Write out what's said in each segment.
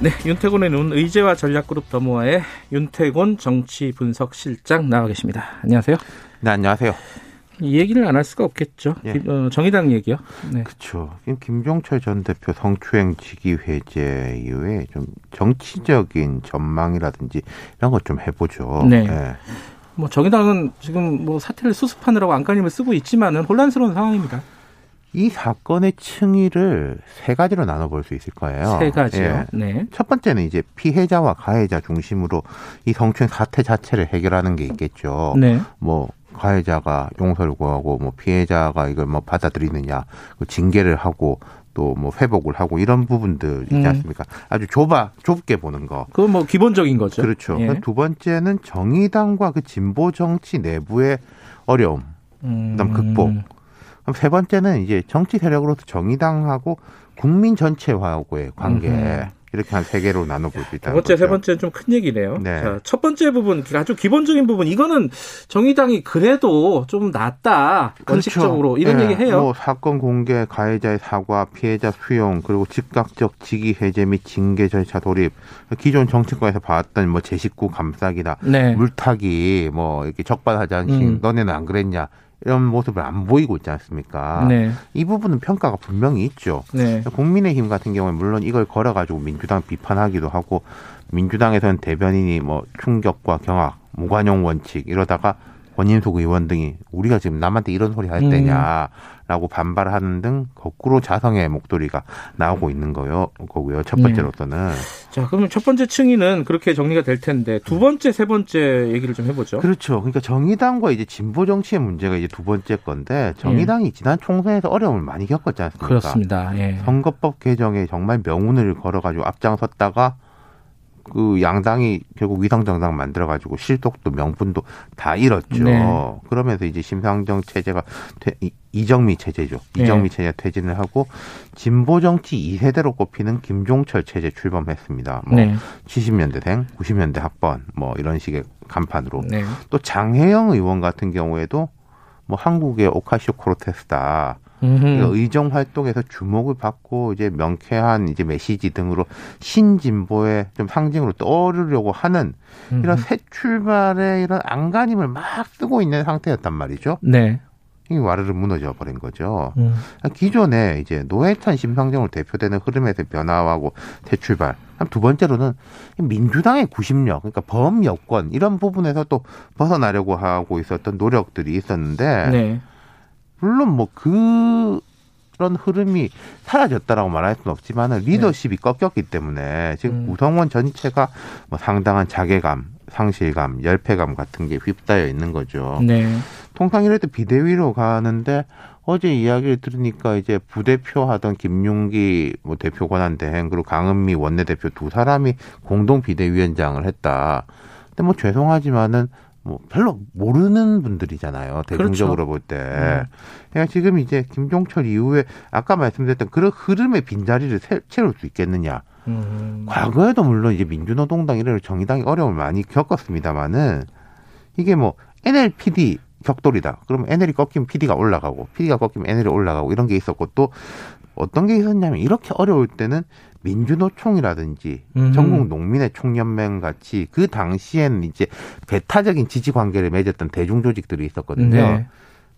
네, 윤태곤의 눈 의제와 전략그룹 더모아의 윤태곤 정치 분석 실장 나와 계십니다. 안녕하세요. 네, 안녕하세요. 이 얘기를 안 할 수가 없겠죠. 예. 어, 정의당 얘기요. 네. 그렇죠. 김종철 전 대표 성추행 직위 회제 이후에 좀 정치적인 전망이라든지 이런 것 좀 해보죠. 네. 예. 뭐 정의당은 지금 뭐 사태를 수습하느라고 안간힘을 쓰고 있지만은 혼란스러운 상황입니다. 이 사건의 층위를 세 가지로 나눠볼 수 있을 거예요. 세 가지요. 예. 네. 첫 번째는 이제 피해자와 가해자 중심으로 이 성추행 사태 자체를 해결하는 게 있겠죠. 네. 뭐 가해자가 용서를 구하고 뭐 피해자가 이걸 뭐 받아들이느냐, 그 징계를 하고 또뭐 회복을 하고 이런 부분들 있지 음. 않습니까? 아주 좁아 좁게 보는 거. 그건 뭐 기본적인 거죠. 그렇죠. 예. 두 번째는 정의당과 그 진보 정치 내부의 어려움, 음. 그다음 극복. 세 번째는 이제 정치 세력으로서 정의당하고 국민 전체와의 관계 음흠. 이렇게 한 세 개로 나눠볼 수두 있다는 번째, 거죠. 세 번째는 좀 큰 얘기네요. 네. 자, 첫 번째 부분, 아주 기본적인 부분, 이거는 정의당이 그래도 좀 낫다. 원칙적으로. 이런 예, 얘기 해요. 뭐 사건 공개, 가해자의 사과, 피해자 수용, 그리고 즉각적 직위 해제 및 징계 절차 돌입. 기존 정치권에서 봐왔던 뭐 제 식구 감싸기다, 네. 물타기, 뭐 이렇게 적반하지 않지, 음. 너네는 안 그랬냐 이런 모습을 안 보이고 있지 않습니까? 네. 이 부분은 평가가 분명히 있죠. 네. 국민의힘 같은 경우에 물론 이걸 걸어가지고 민주당 비판하기도 하고 민주당에서는 대변인이 뭐 충격과 경악, 무관용 원칙 이러다가 권인숙 의원 등이 우리가 지금 남한테 이런 소리 할 음. 때냐라고 반발하는 등 거꾸로 자성의 목소리가 나오고 있는 거요, 거고요. 첫 번째로서는 자, 그러면 첫 번째 층위는 그렇게 정리가 될 텐데, 두 번째, 세 번째 얘기를 좀 해보죠. 그렇죠. 그러니까 정의당과 이제 진보 정치의 문제가 이제 두 번째 건데 정의당이 지난 총선에서 어려움을 많이 겪었지 않습니까? 예. 그렇습니다. 예. 선거법 개정에 정말 명운을 걸어가지고 앞장섰다가 그 양당이 결국 위성정당 만들어가지고 실속도 명분도 다 잃었죠. 네. 그러면서 이제 심상정 체제가 퇴- 이- 이정미 체제죠. 네. 이정미 체제 퇴진을 하고 진보 정치 2세대로 꼽히는 김종철 체제 출범했습니다. 뭐 네. 70년대생, 90년대 학번 뭐 이런 식의 간판으로 네. 또 장혜영 의원 같은 경우에도 뭐 한국의 오카시오 코르테스다. 그러니까 의정 활동에서 주목을 받고 이제 명쾌한 이제 메시지 등으로 신진보의 좀 상징으로 떠오르려고 하는 이런 새 출발의 이런 안간힘을 막 쓰고 있는 상태였단 말이죠. 네. 이게 와르르 무너져 버린 거죠. 음. 기존에 이제 노회찬 심상정으로 대표되는 흐름에서 변화하고 대출발. 두 번째로는 민주당의 구심력, 그러니까 범 여권 이런 부분에서 또 벗어나려고 하고 있었던 노력들이 있었는데 네. 물론 뭐 그런 흐름이 사라졌다라고 말할 수는 없지만은 리더십이 꺾였기 때문에 지금 네. 음. 구성원 전체가 뭐 상당한 자괴감, 상실감, 열패감 같은 게 휩싸여 있는 거죠. 네. 통상 이럴 때 비대위로 가는데 어제 이야기를 들으니까 이제 부대표 하던 김용기 뭐 대표 권한 대행 그리고 강은미 원내대표 두 사람이 공동 비대위원장을 했다. 근데 뭐 죄송하지만은 뭐 별로 모르는 분들이잖아요. 대중적으로 볼 때. 음. 그러니까 지금 이제 김종철 이후에 아까 말씀드렸던 그런 흐름의 빈자리를 세- 채울 수 있겠느냐. 음. 과거에도 물론 이제 민주노동당 이런 정의당이 어려움을 많이 겪었습니다만은 이게 뭐 NLPD 격돌이다. 그러면 NL이 꺾이면 PD가 올라가고 PD가 꺾이면 NL이 올라가고 이런 게 있었고 또 어떤 게 있었냐면 이렇게 어려울 때는 민주노총이라든지 음흠. 전국 농민의 총연맹 같이 그 당시에는 이제 배타적인 지지 관계를 맺었던 대중 조직들이 있었거든요. 네.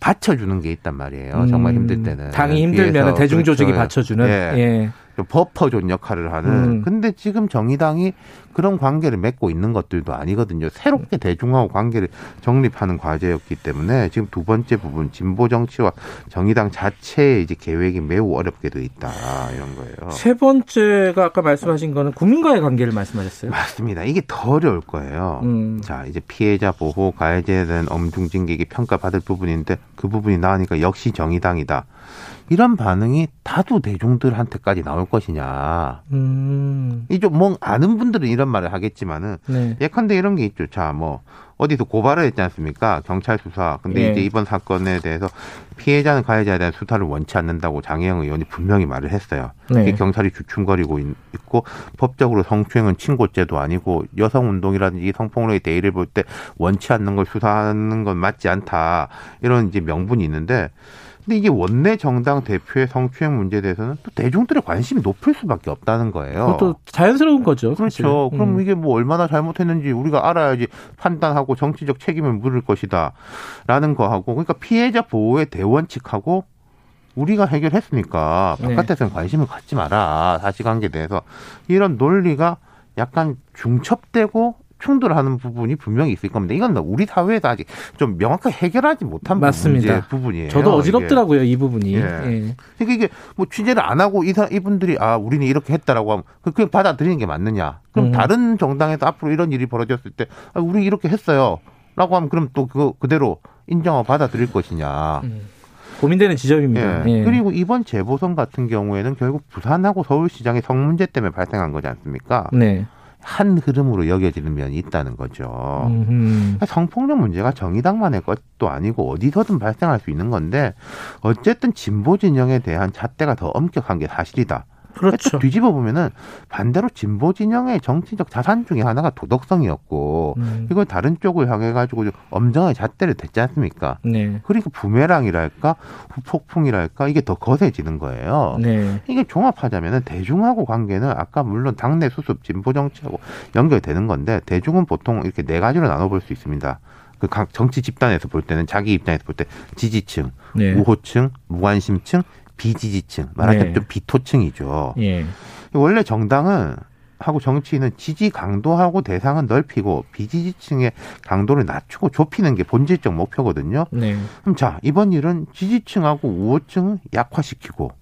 받쳐주는 게 있단 말이에요. 정말 음, 힘들 때는 당이 힘들면 대중 조직이 그렇죠. 받쳐주는. 예. 예. 좀 버퍼존 역할을 하는. 음. 근데 지금 정의당이 그런 관계를 맺고 있는 것들도 아니거든요. 새롭게 대중하고 관계를 정립하는 과제였기 때문에 지금 두 번째 부분 진보 정치와 정의당 자체의 이제 계획이 매우 어렵게 돼 있다 이런 거예요. 세 번째가 아까 말씀하신 거는 국민과의 관계를 말씀하셨어요. 맞습니다. 이게 더 어려울 거예요. 음. 자, 이제 피해자 보호, 가해자에 대한 엄중 징계기 평가받을 부분인데 그 부분이 나오니까 역시 정의당이다. 이런 반응이 다수 대중들한테까지 나올 것이냐. 음. 이좀뭐 아는 분들은 이런 말을 하겠지만은 네. 예컨대 이런 게 있죠. 자, 뭐 어디서 고발을 했지 않습니까? 경찰 수사. 근데 예. 이제 이번 사건에 대해서 피해자는 가해자에 대한 수사를 원치 않는다고 장혜영 의원이 분명히 말을 했어요. 네. 이게 경찰이 주춤거리고 있- 있고 법적으로 성추행은 친고죄도 아니고 여성 운동이라든지 성폭력의 대의를 볼 때 원치 않는 걸 수사하는 건 맞지 않다. 이런 이제 명분이 있는데 근데 이게 원내 정당 대표의 성추행 문제에 대해서는 또 대중들의 관심이 높을 수밖에 없다는 거예요. 그것도 자연스러운 거죠. 사실. 그렇죠. 그럼 음. 이게 뭐 얼마나 잘못했는지 우리가 알아야지 판단하고 정치적 책임을 물을 것이다. 라는 거하고 그러니까 피해자 보호의 대원칙하고 우리가 해결했으니까 네. 바깥에서는 관심을 갖지 마라. 사실관계에 대해서 이런 논리가 약간 중첩되고 충돌하는 부분이 분명히 있을 겁니다. 이건 우리 사회에서 아직 좀 명확하게 해결하지 못한 맞습니다. 문제 부분이에요. 저도 이게. 어지럽더라고요, 이 부분이. 예. 예. 그러니까 이게 뭐 취재를 안 하고 이사 이분들이 아 우리는 이렇게 했다라고 하면 그 그냥 받아들이는 게 맞느냐? 그럼 음. 다른 정당에서 앞으로 이런 일이 벌어졌을 때 아, 우리 이렇게 했어요라고 하면 그럼 또 그거 그대로 인정하고 받아들일 것이냐? 음. 고민되는 지점입니다. 예. 예. 그리고 이번 재보선 같은 경우에는 결국 부산하고 서울시장의 성 문제 때문에 발생한 거지 않습니까? 네. 한 흐름으로 여겨지는 면이 있다는 거죠. 음. 성폭력 문제가 정의당만의 것도 아니고 어디서든 발생할 수 있는 건데 어쨌든 진보 진영에 대한 잣대가 더 엄격한 게 사실이다. 그렇죠. 또 뒤집어 보면은 반대로 진보 진영의 정치적 자산 중에 하나가 도덕성이었고 음. 이걸 다른 쪽을 향해 가지고 엄정하게 잣대를 댔지 않습니까? 네. 그러니까 부메랑이랄까 후폭풍이랄까 이게 더 거세지는 거예요. 네. 이게 종합하자면은 대중하고 관계는 아까 물론 당내 수습 진보 정치하고 연결되는 건데 대중은 보통 이렇게 네 가지로 나눠볼 수 있습니다. 그각 정치 집단에서 볼 때는 자기 입장에서 볼 때 지지층, 네. 우호층, 무관심층, 비지지층 말하자면 네. 좀 비토층이죠. 예. 원래 정당은 하고 정치인은 지지 강도하고 대상은 넓히고 비지지층의 강도를 낮추고 좁히는 게 본질적 목표거든요. 네. 그럼 자 이번 일은 지지층하고 우호층 약화시키고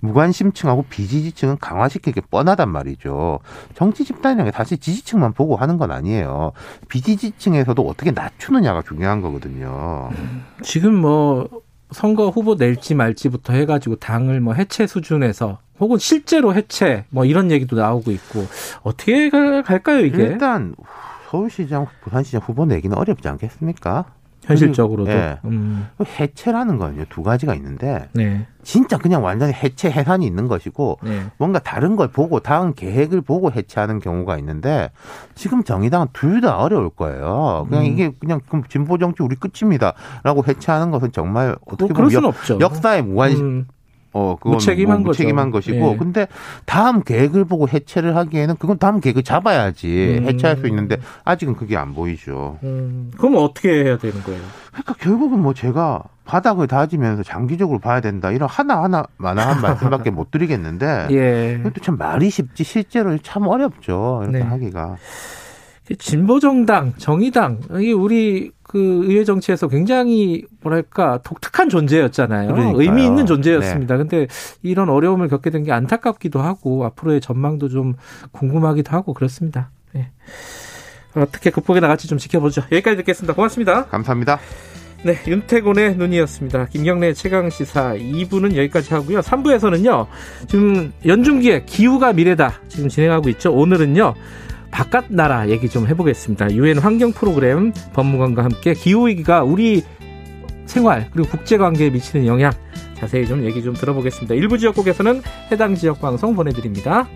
무관심층하고 비지지층은 강화시키기 뻔하단 말이죠. 정치 집단이라는 게 사실 지지층만 보고 하는 건 아니에요. 비지지층에서도 어떻게 낮추느냐가 중요한 거거든요. 지금 뭐 선거 후보 낼지 말지부터 해가지고 당을 뭐 해체 수준에서 혹은 실제로 해체 뭐 이런 얘기도 나오고 있고 어떻게 가- 갈까요 이게 일단 서울시장, 부산시장 후보 내기는 어렵지 않겠습니까? 현실적으로도 예. 음, 해체라는 건요 두 가지가 있는데 네, 진짜 그냥 완전히 해체 해산이 있는 것이고 네, 뭔가 다른 걸 보고 다음 계획을 보고 해체하는 경우가 있는데 지금 정의당은 둘 다 어려울 거예요. 그냥 음. 이게 그냥 그럼 진보 정치 우리 끝입니다라고 해체하는 것은 정말 어떻게 그, 그럴 보면 역, 없죠. 역사의 무관심 음, 어 그건 무책임한 뭐 무책임한. 것이고 예. 근데 다음 계획을 보고 해체를 하기에는 그건 다음 계획을 잡아야지 음. 해체할 수 있는데 아직은 그게 안 보이죠. 음, 그럼 어떻게 해야 되는 거예요? 그러니까 결국은 뭐 제가 바닥을 다지면서 장기적으로 봐야 된다 이런 하나하나 만한 말씀밖에 못 드리겠는데 예. 이것도 참 말이 쉽지 실제로 참 어렵죠 이렇게 네. 하기가 진보 정당, 정의당 이게 우리 그 의회 정치에서 굉장히 뭐랄까 독특한 존재였잖아요. 그러니까요. 의미 있는 존재였습니다. 근데 이런 어려움을 겪게 된 게 안타깝기도 하고 앞으로의 전망도 좀 궁금하기도 하고 그렇습니다. 네. 어떻게 극복해 나갈지 좀 지켜보죠. 여기까지 듣겠습니다. 고맙습니다. 감사합니다. 네, 윤태곤의 눈이었습니다. 김경래 최강 시사 2부는 여기까지 하고요. 3부에서는요. 지금 연중기에 기후가 미래다 지금 진행하고 있죠. 오늘은요. 바깥 나라 얘기 좀 해보겠습니다. 유엔 환경 프로그램 법무관과 함께 기후 위기가 우리 생활 그리고 국제 관계에 미치는 영향 자세히 좀 얘기 좀 들어보겠습니다. 일부 지역국에서는 해당 지역 방송 보내드립니다.